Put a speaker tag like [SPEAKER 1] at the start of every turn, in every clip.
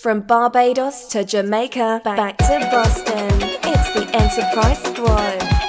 [SPEAKER 1] From Barbados to Jamaica, back to Boston, it's the Enterprise Squad.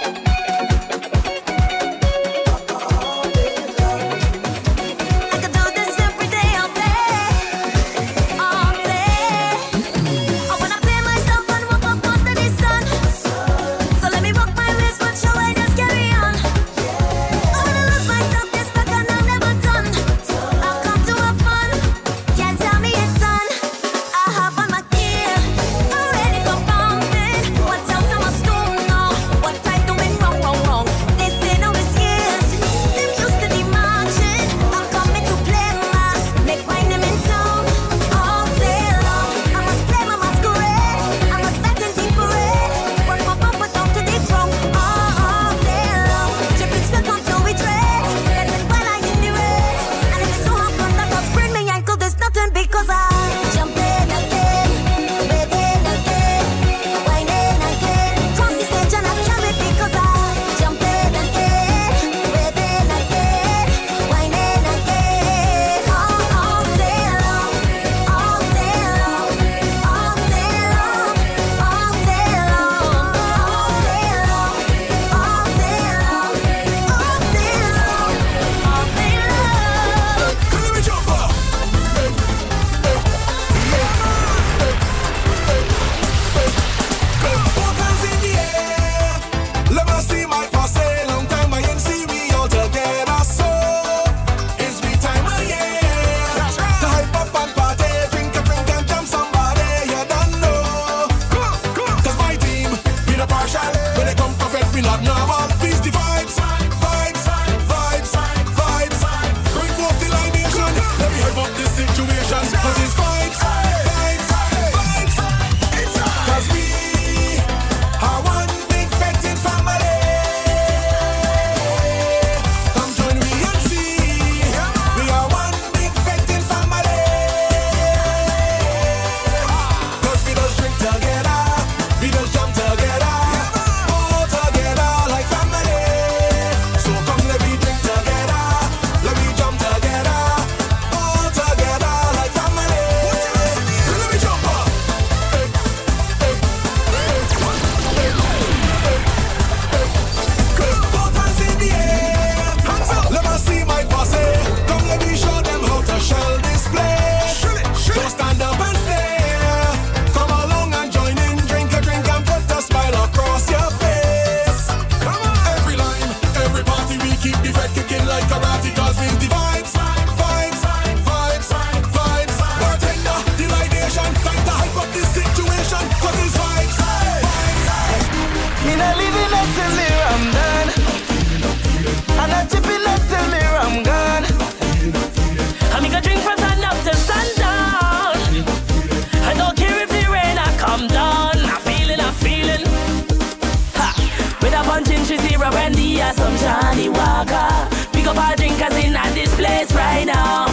[SPEAKER 2] Johnny Walker. Pick up
[SPEAKER 3] all drinkers in at this place right now.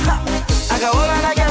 [SPEAKER 4] I got I got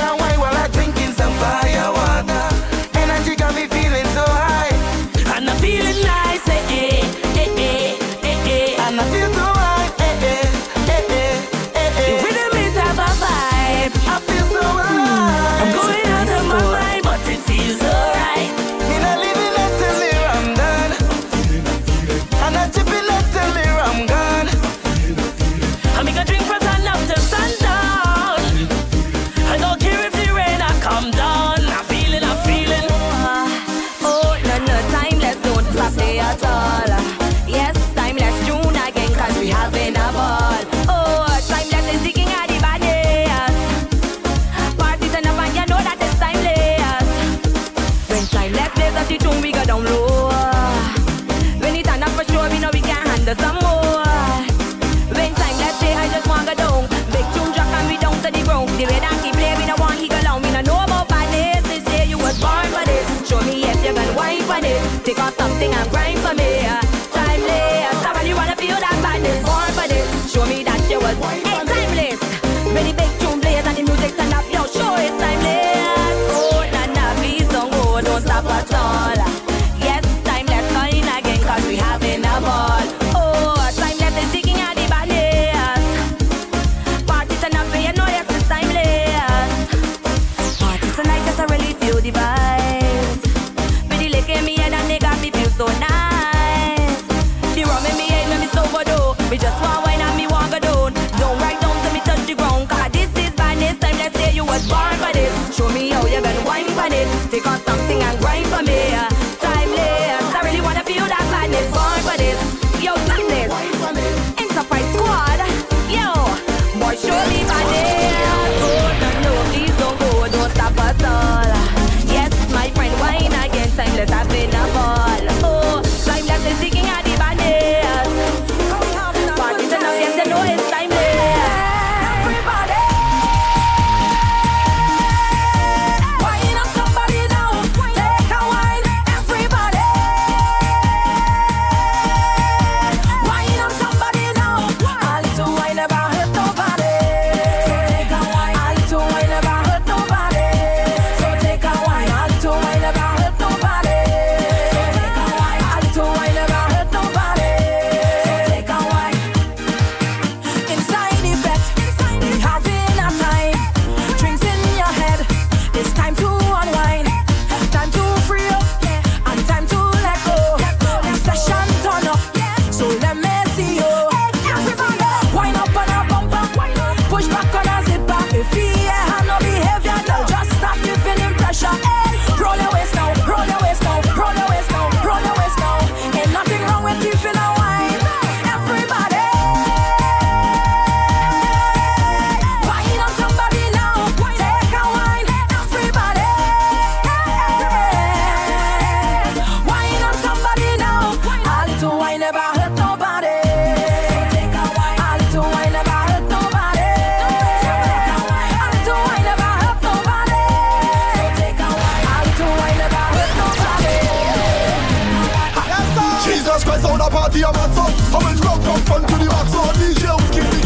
[SPEAKER 5] it.
[SPEAKER 2] Something and grind for me.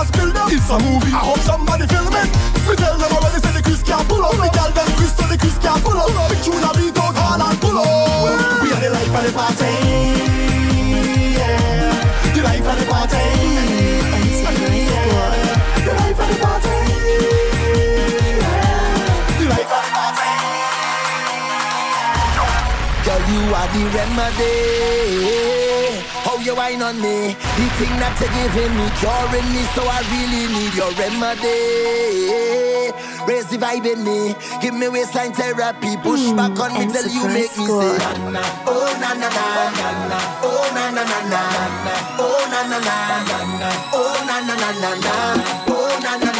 [SPEAKER 2] It's a movie. I hope somebody film it. We tell them already say the Chris can pull up. Me tell them Chris so the Chris can pull up. We tune a beat out hard and pull up. We are the life of the party. The life of the party. The life of the party. The
[SPEAKER 6] life of the party. Girl, you are the remedy. How you whine on
[SPEAKER 2] me? The thing that you're giving me, curing me, so I really need your remedy. Raise the vibe in me, give me waistline therapy, push mm, back on me till
[SPEAKER 6] you make school. me say, Oh na na na, oh na
[SPEAKER 2] na na na, oh na na na, oh na na na na, oh na na na.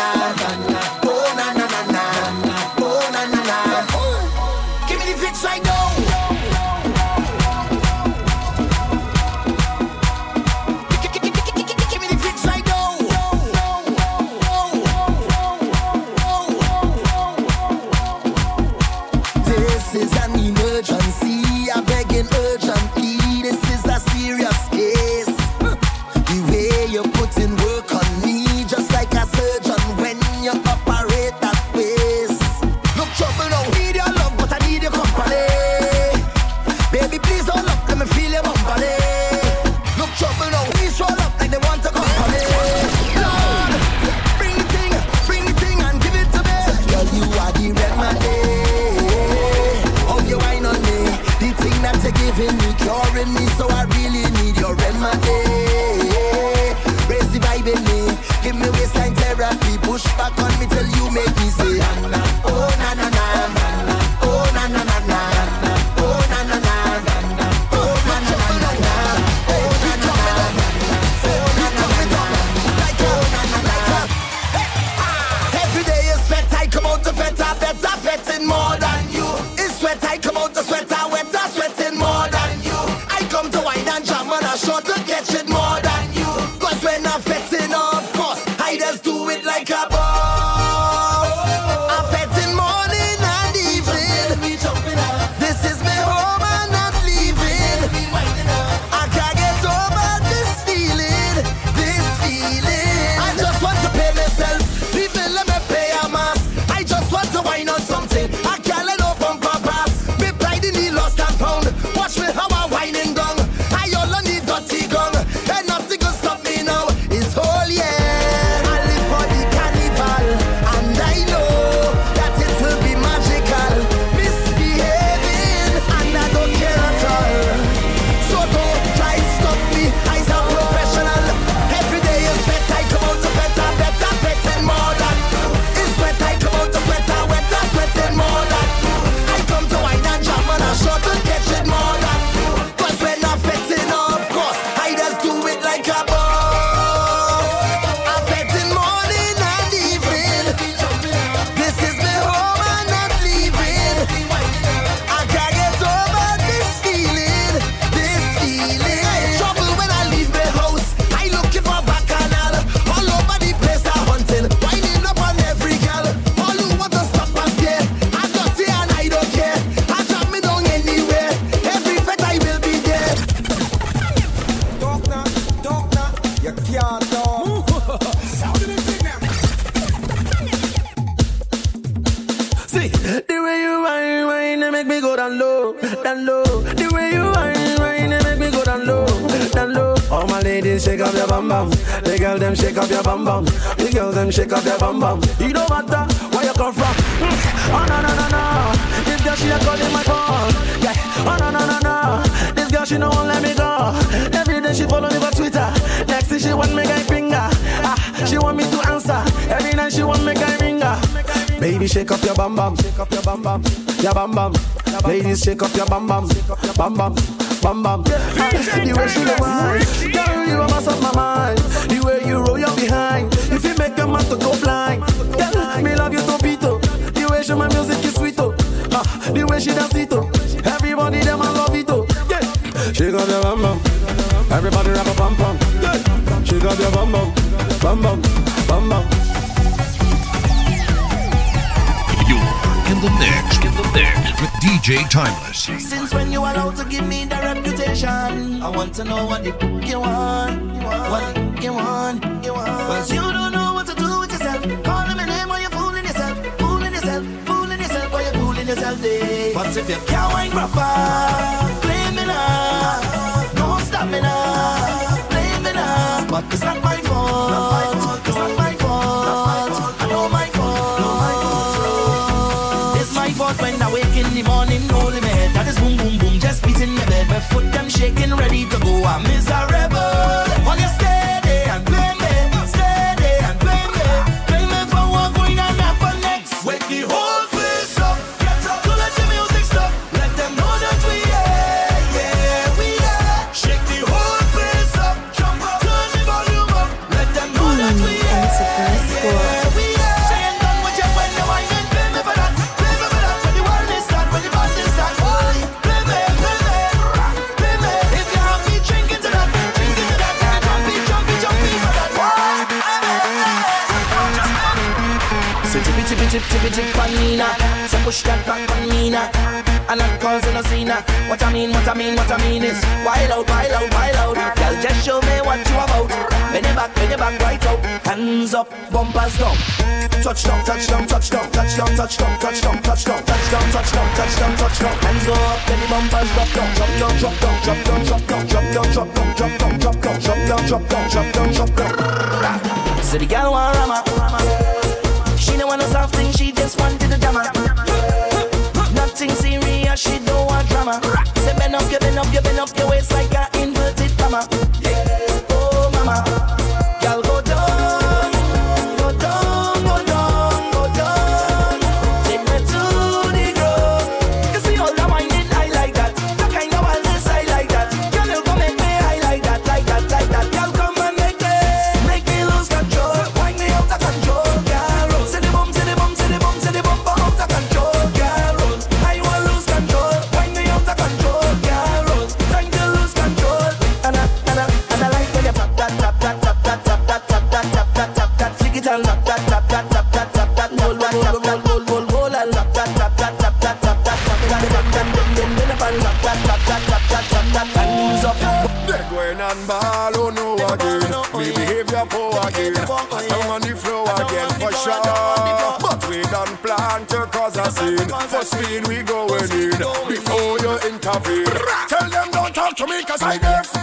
[SPEAKER 6] Ladies, shake up your bum bum. The girl them shake up your bum bum. The girl them shake up your bum bum. You don't matter where you come from. Oh no no no no. This girl she a calling my phone. Yeah. Oh no no no no. This girl she no won't let me go. Every day she follow me for Twitter. Next thing she want me guy finger. Ah, she want me to answer. Every night she want me guy ringer. Baby, shake up your bum bum, shake up your bum bum, your bum bum. Ladies, shake up your bum bum, bum bum, bum bum. The way she look wine, girl, you a mess up my mind. The way you roll your behind, if you make a man to go blind. Girl, me love you to topito. The way she my music is sweet oh, ah, the way she dance it oh. Everybody them I love it oh. Yeah, shake up your bum bum. Everybody rap a bum bum. Yeah, shake up your bum bum, bum bum, bum bum.
[SPEAKER 7] In the mix, in the mix with DJ Timeless.
[SPEAKER 8] Since when you allowed to give me the reputation? I want to know what the f- you want, what you want, you want. Cause you don't know what to do with yourself. Calling my name while you're fooling yourself, fooling yourself, fooling yourself while you're fooling yourself. Day. But if you can't wine proper, blame me now. Don't stop me now, blame me now. But it's not my fault, it's not foot, I'm shaking, ready to go. I'm miserable. What I mean, what I mean, what I mean is Wild out, wild out, wild out Girl, just show me what you about Bend your back, bend your back right out Hands up, bumpers down touch down, touch down, touch down, touch down, touch down, touch down, Hands go up, bend your bumpers drop down Drop down, drop down, drop down, drop down Drop down, drop down, drop down, drop down Drop down, drop down, drop down, drop down So the girl want rama She don't want a soft thing, she just wanted a dama Nothing serious she don't want drama. Say bend up, you bend up, you bend up your waist like
[SPEAKER 9] For speed we going in before you intervene. Tell them don't talk to me cause I deaf.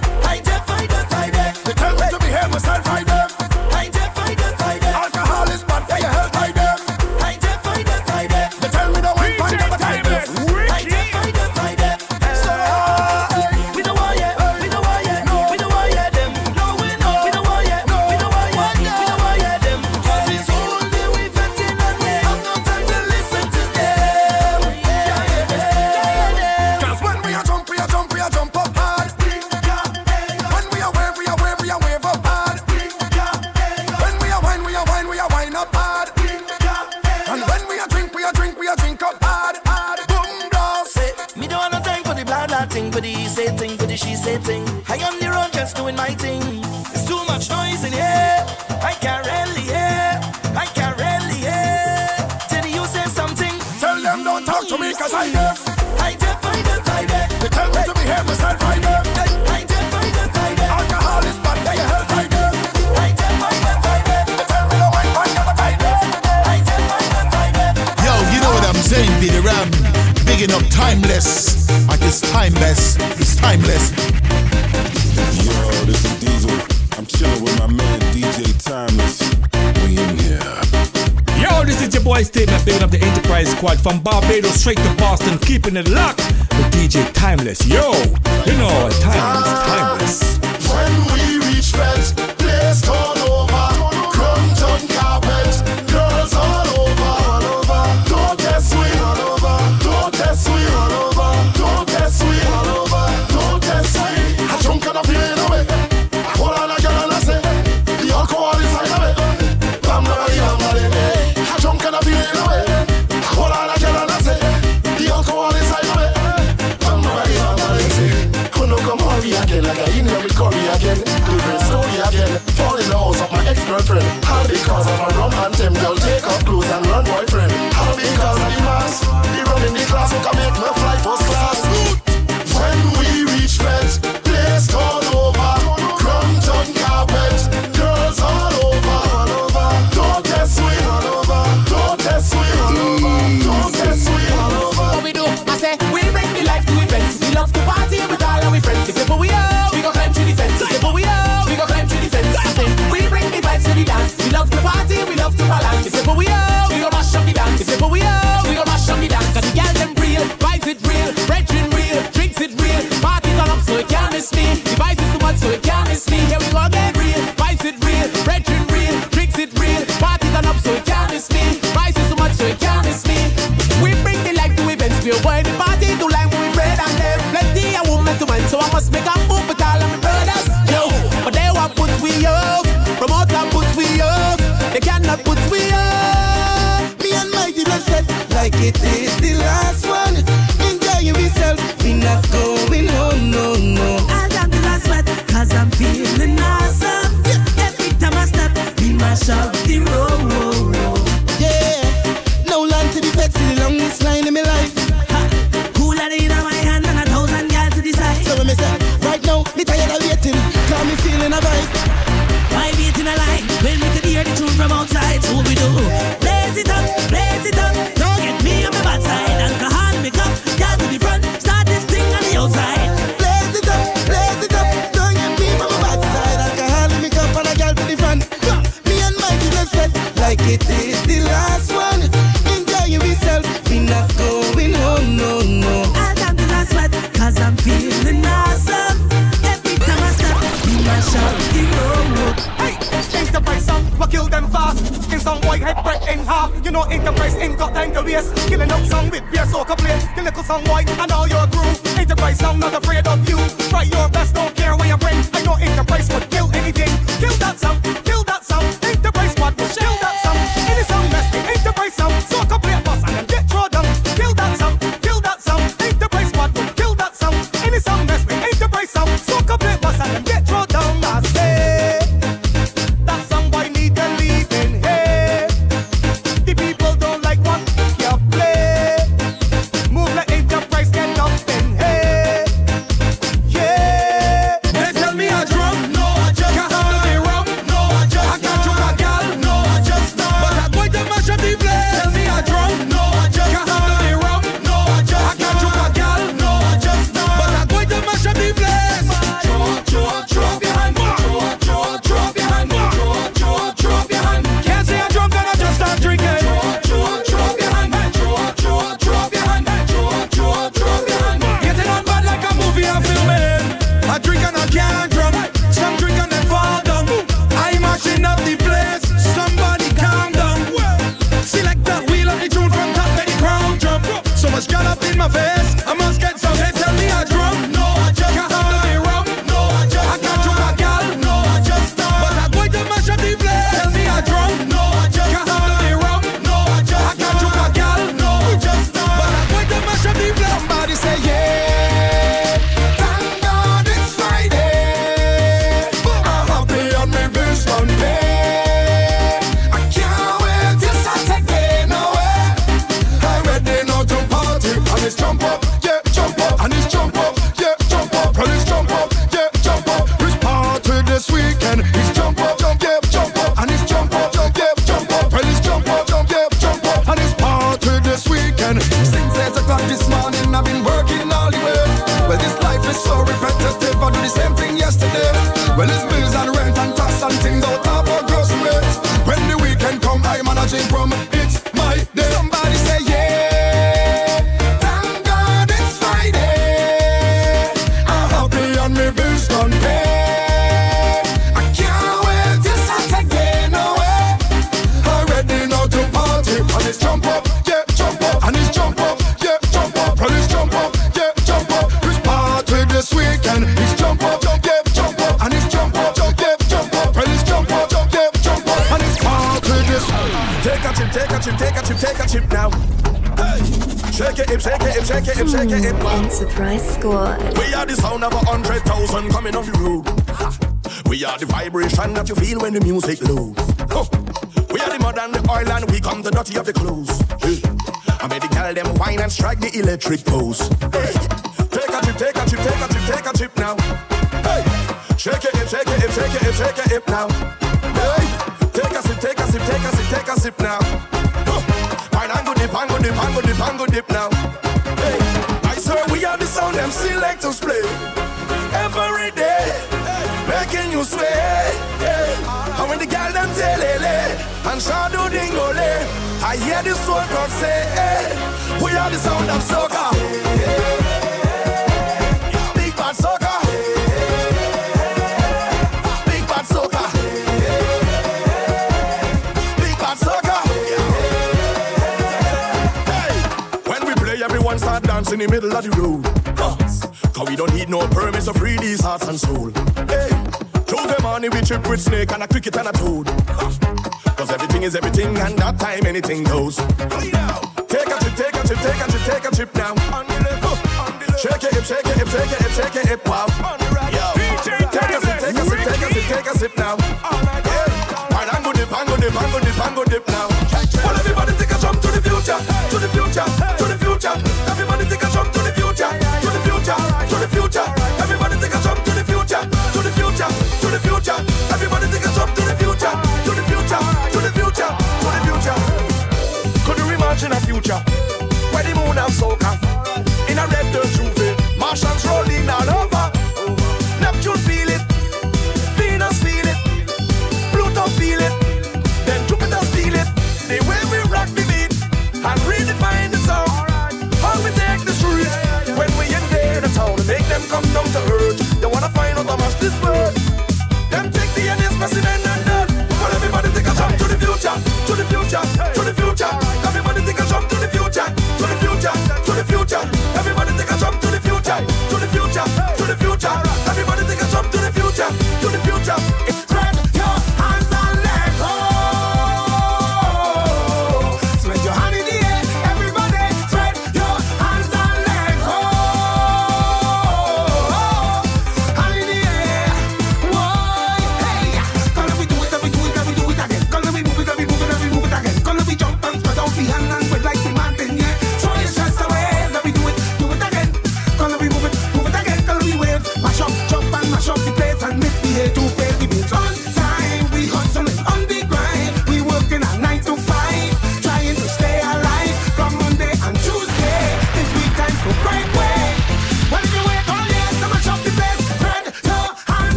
[SPEAKER 10] timeless. It's timeless.
[SPEAKER 11] Yo, this is Diesel. I'm chilling with my man DJ Timeless. We in here.
[SPEAKER 12] Yo, this is your boy Statement, bigging up the Enterprise Squad from Barbados straight to Boston, keeping it locked with DJ Timeless. Yo, you know, timeless, timeless.
[SPEAKER 9] When we reach fence. Cause of a rum and them girl take off clothes and run boyfriend. All because of the mask, the run in the class, who can make
[SPEAKER 13] my
[SPEAKER 14] friend it is. the
[SPEAKER 15] price ain't got time to waste. Killing up song with beer, so complain. The little song white and all your crew. Enterprise, I'm not afraid of you. Try your best, don't care where you bring. I know enterprise, but the
[SPEAKER 16] hip hop.
[SPEAKER 17] Enterprise Squad.
[SPEAKER 16] We are the sound of a hundred thousand coming off the road. We are the vibration that you feel when the music loads. We are the mud and the oil and we come the dirty of the clothes. I made the girl them wine and strike the electric pose. Take a trip, take a trip, take a trip, take a trip now. Hey. Shake it, shake it, shake it, shake it, shake it now. Hey. Take a sip, take a sip, take a sip, take a sip now. Huh. Pango dip, pango dip, pango dip, pango dip now selectors play every day, making you sweat. Yeah. And when the girl them telele eh, and shadow dingole, eh, I hear the soul crowd say, eh, we are the sound of soca. Big bad soca. Big bad soca. Big bad soca. Hey. When we play, everyone start dancing in the middle of the road. Cause we don't need no permits to free these hearts and soul. Hey, Tuesday money, we trip with snake and a cricket and a toad. Cause everything is everything and that time anything goes. Take a trip, take a trip, take a trip, take a trip now. On the left. Shake it, shake it, shake it, shake it, shake it, wow. On take a sip, take a sip, take a sip, take a sip now. All night, yeah. Pango dip, pango dip, pango dip, pango dip now. sound
[SPEAKER 18] so
[SPEAKER 19] confident.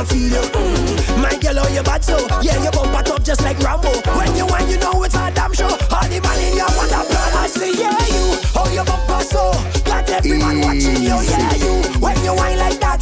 [SPEAKER 19] can feel you. Mm. My girl, oh, you bad so. Yeah, you bump it up just like Rambo. When you want, you know it's
[SPEAKER 20] a damn show. All
[SPEAKER 21] the man in your
[SPEAKER 9] water plan. I see yeah, you. Oh,
[SPEAKER 6] you bump so. Got every man watching you. Yeah, you.
[SPEAKER 16] When you whine like that.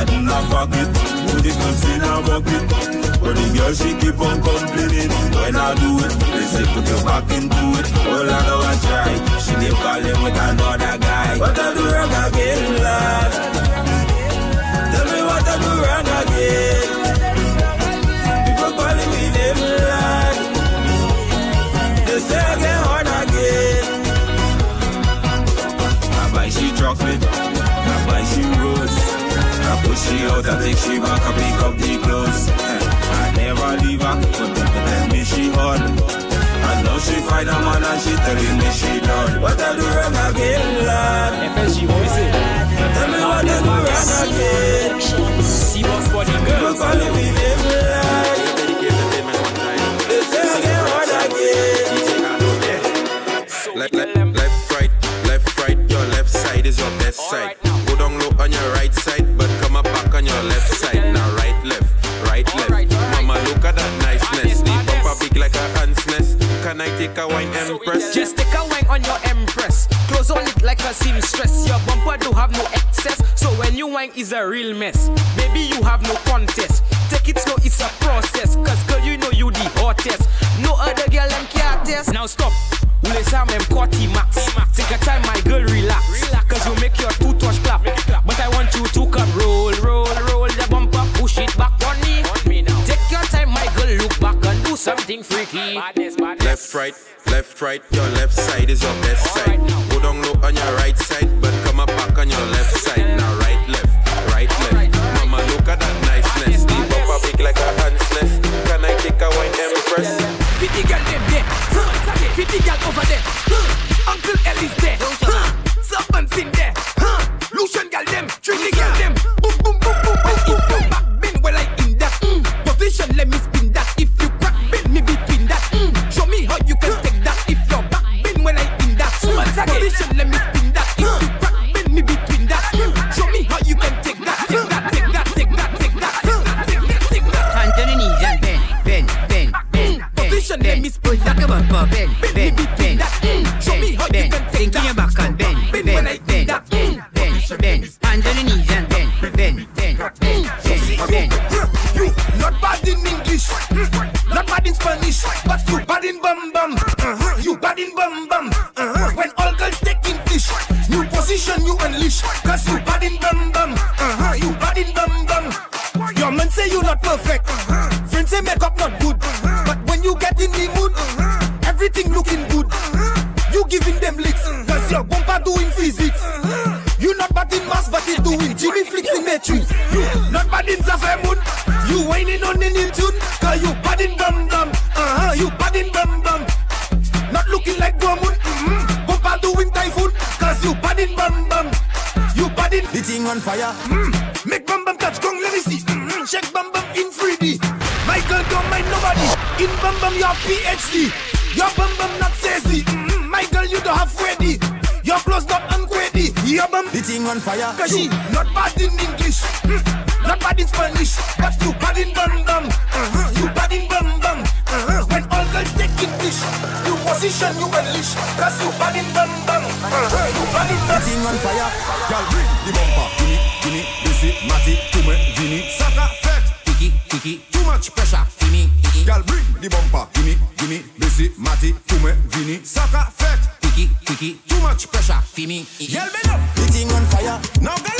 [SPEAKER 16] head in a pocket. Put the pussy in a bucket. But the girl she keep on complaining. When I do it, they say put your back into it. All I know I try. She keep calling with another guy. What I do wrong again, lad? Tell me what I do wrong again. she out, I take she back, I pick up the clothes. Eh, I
[SPEAKER 22] never leave her, but tell me she hot. I know she find a man and she telling me she done. What I do wrong again, lad? FSG voice Tell me what I do wrong again. See what's for the girls. People calling me lad. Say
[SPEAKER 23] left, right, left, right, your left side is your best side. Go down low on your right side, but come on your left side. Now right, left, right, left. Mama, look at that niceness. The bumper big like a ant's nest. Can I take a wine empress?
[SPEAKER 24] Just take a wine on your empress. Close on it like a seamstress. Your bumper do have no excess. So when you wine is a real mess. Baby, you have no contest. Take it slow, it's a process. Cause girl, you know you the hottest. No other girl them can't test. Now stop. Ule sa mem koti max. Take a time, my girl, relax. Cause you make your two touch clap. But I want you to come freaky.
[SPEAKER 23] Left, right, left, right. Your left side is your best side. Go down low on your right side, but come up back on your left side. Now right, left, right, left. Mama, look at that niceness. The bumper big like a ant's nest. Can I take a wine empress?
[SPEAKER 24] Fifty girl them there, huh? Fifty girl over there, huh? Uncle Ellie's there, huh? Serpents in there, huh? Lucian girl them, Trinity girl
[SPEAKER 25] thing on fire. Mm. Make bum bum touch gong, let me see. Mm-hmm. Check bum bum in 3D. Michael don't mind nobody. In bum bum your PhD. Your bum bum not sassy. Mm-hmm. Girl you don't have ready. Your clothes not unqueady. Your bum the thing on fire. Cause she not bad in English. Mm. Not bad in Spanish. But you bad in bum bum. Uh-huh. You bad in bum bum. Uh-huh. When all girls taking fish, you position you unleash. Cause you bad in bum bum. Uh-huh. You bad in bum.
[SPEAKER 26] thing on fire. Girl, the bumper. Gimme, this it, Matty, Tume, Vini, Saka, Fet. Tiki, tiki, too much pressure. Fimi, Girl, bring the bumper. Gimme, this it, Matty, Tume, Vini, Saka, Fet. Tiki, tiki, too much pressure. Fimi, Girl, bend up. The thing on fire. Now get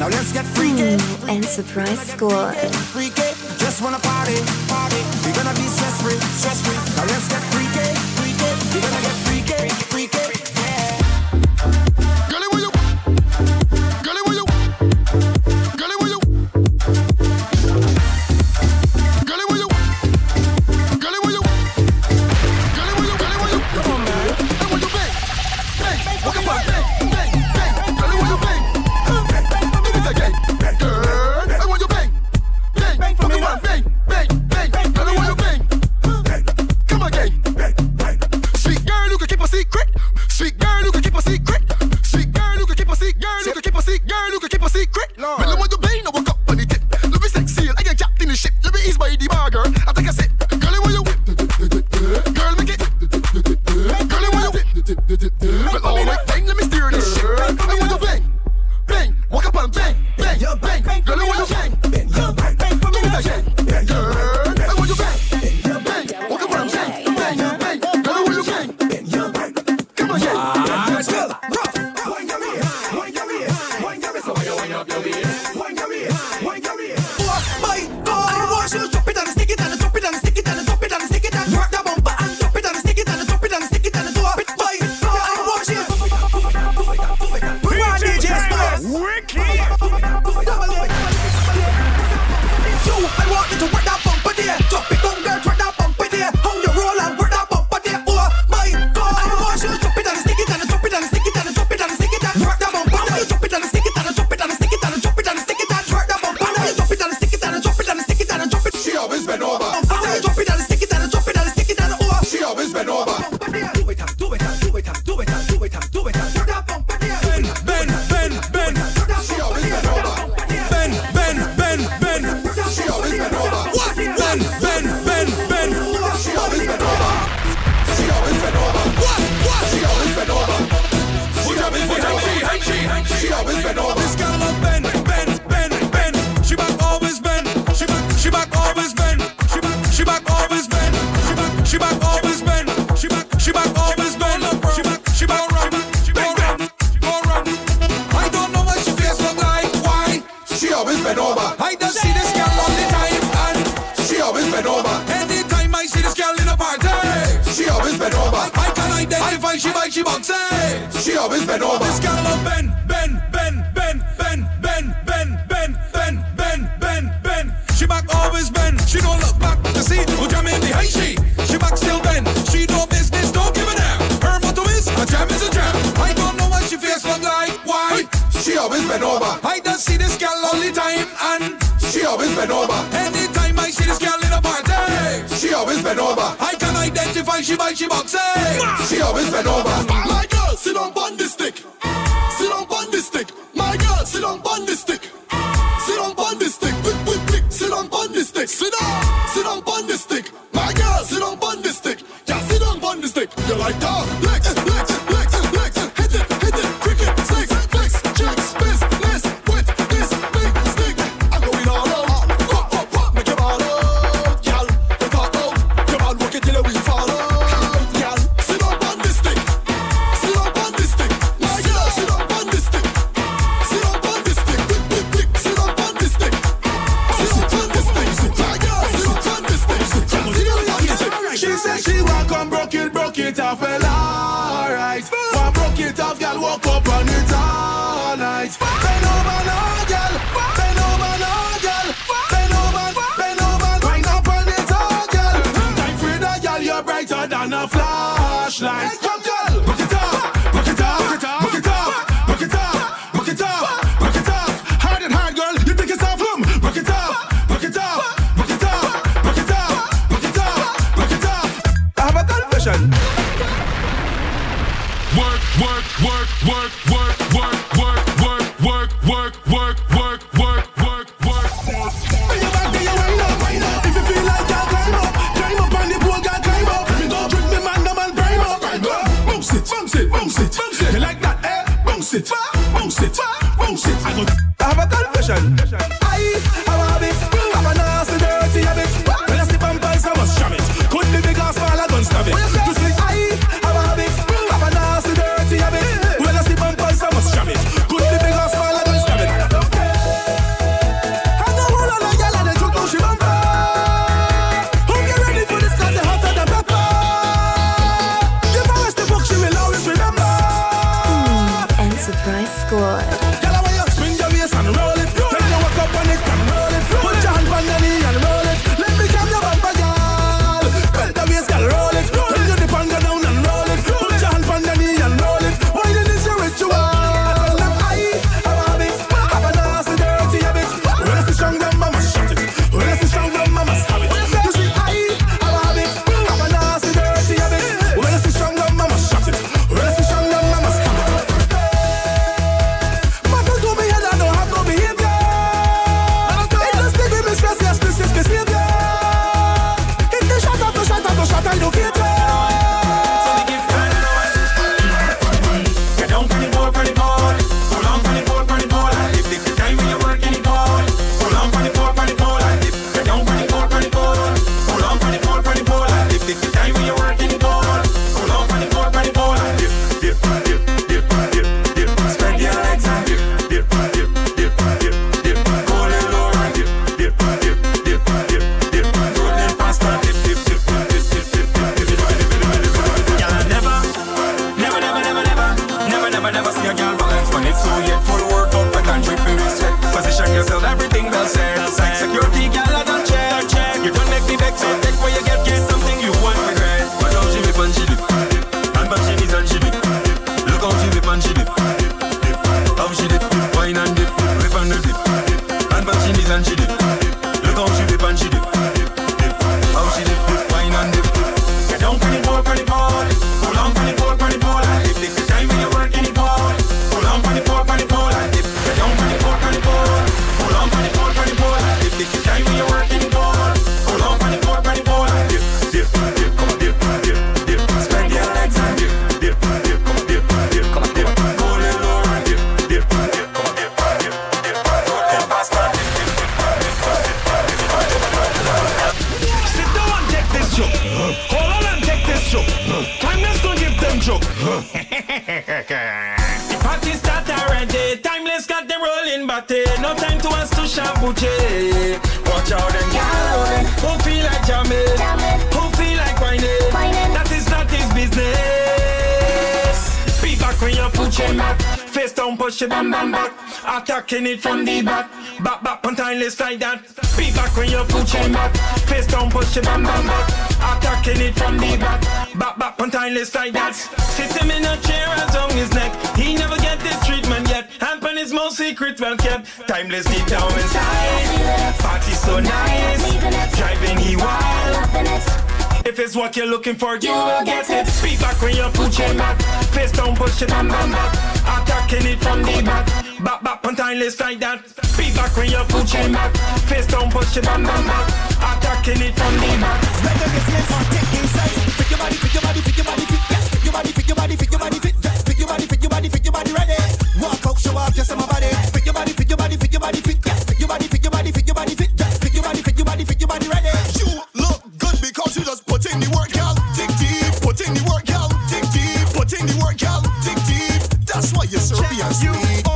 [SPEAKER 26] Now let's get freaky.
[SPEAKER 17] Mm, and surprise squad.
[SPEAKER 26] Freaky. Just wanna party, party. We gonna be stress free, stress free. Now let's get freaky.
[SPEAKER 16] she always been over.
[SPEAKER 12] This girl a bend, bend, bend, bend. She back always bend. She back, she back always bend. She back, she back always bend. She back, she back always bend. She back, she back always bend. She back, she back run, go run. I don't know what she face look like. Why?
[SPEAKER 16] She always bend over.
[SPEAKER 12] I just see this girl all the time, and
[SPEAKER 16] she always bend over.
[SPEAKER 12] Anytime I see this girl in a party,
[SPEAKER 16] she always bend over.
[SPEAKER 12] I can identify she back, she boxes. She
[SPEAKER 16] always bend over.
[SPEAKER 12] This girl a
[SPEAKER 27] bend. One broke it, broke it off, well, alright. One broke it off, girl, walk up.
[SPEAKER 19] Watch out them and get Who feel like jamming? jamming. Who feel like whining? whining? That is not his business. Be back when you push him back. Face down, push it, bam, bam, back. Attacking it from the back. Back, back, on timeless like that. Be back when you push him back. Face down, push it, bam, bam, back. Attacking it from the back. Back, back, on timeless like that. Sit him in a chair as long as neck. He never get this treatment yet is most secret well kept. Timeless deep down inside. Party so nice. Driving he wild. If it's what you're looking for, you, you will get, get it. it. Be back when you're pushing back. Face down, push it, bam, bam, back. Attacking it from the back. Back, back, on timeless like that. Be back when you're pushing back. Face down, push it, bam, bam, back. Attacking it from the back.
[SPEAKER 28] Let them get slim take inside. Pick your body, pick your body, pick your body, pick your body, pick your body, pick your body, pick your body, pick your body, pick your body, pick your body, ready.
[SPEAKER 17] Walk
[SPEAKER 19] out, show off, yes, I'm a
[SPEAKER 28] body. Fit your body, fit your body, fit your body, fit. Yeah. Fit your body, fit your body, fit your body, fit. Yeah. Fit your body, fit your body, fit your body, ready.
[SPEAKER 17] You look good because you just put in the work, y'all. Dig deep, put in the work, y'all. Dig deep, put in the work, y'all. Dig deep. That's why you're Serbian. sweet.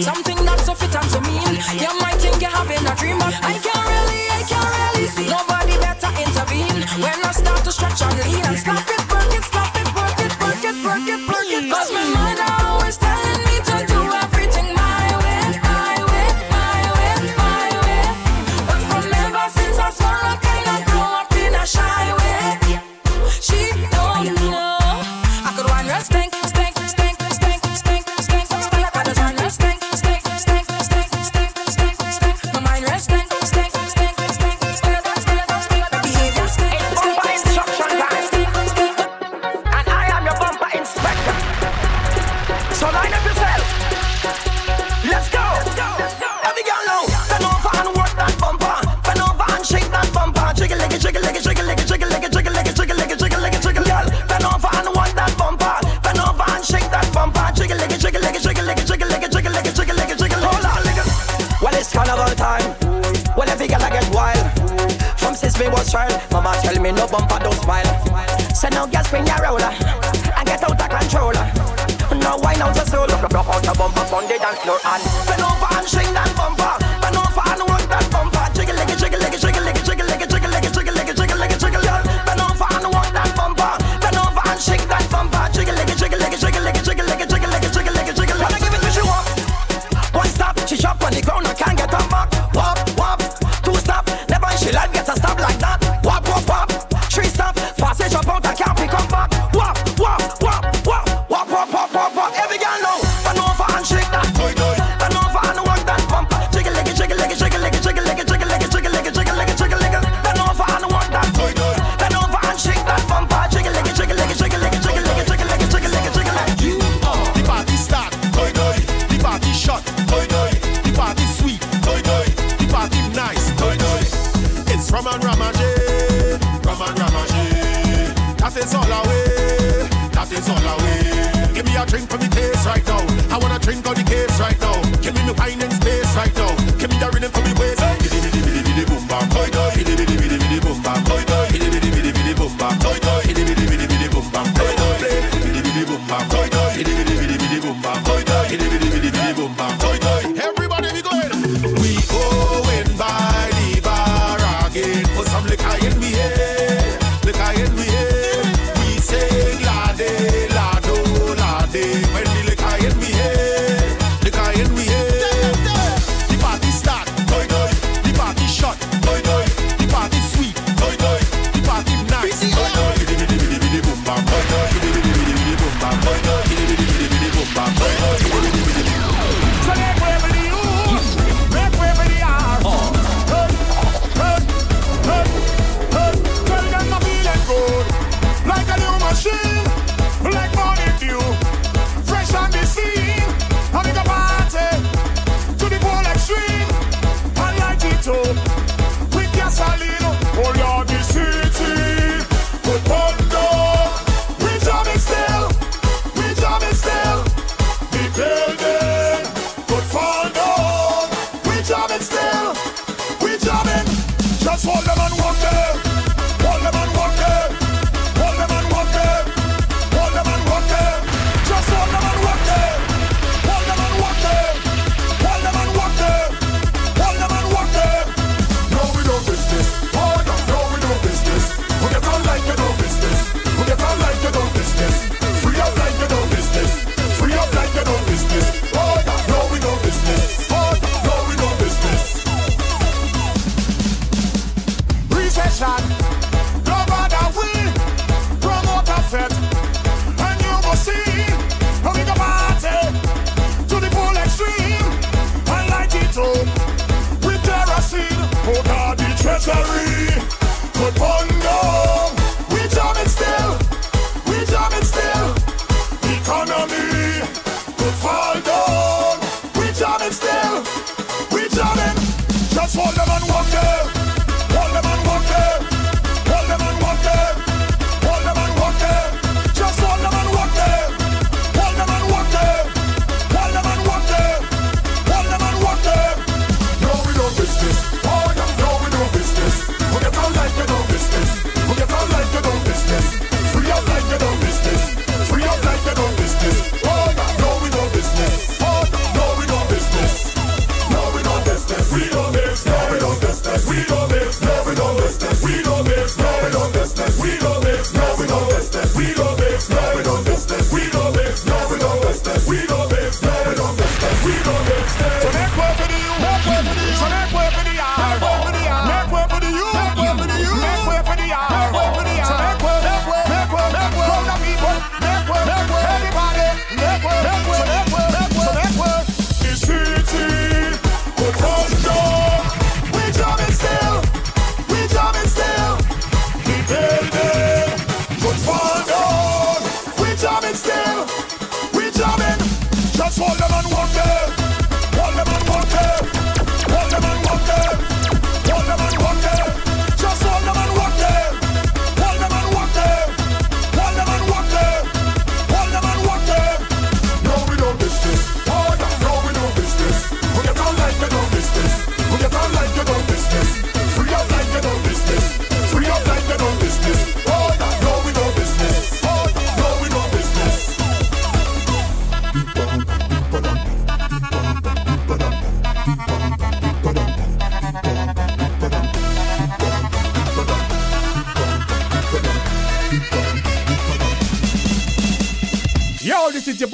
[SPEAKER 8] Something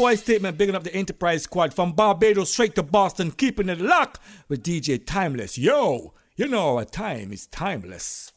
[SPEAKER 12] boy statement bigging up the Enterprise Squad from Barbados straight to Boston, keeping it locked with DJ Timeless. Yo, you know our time is timeless.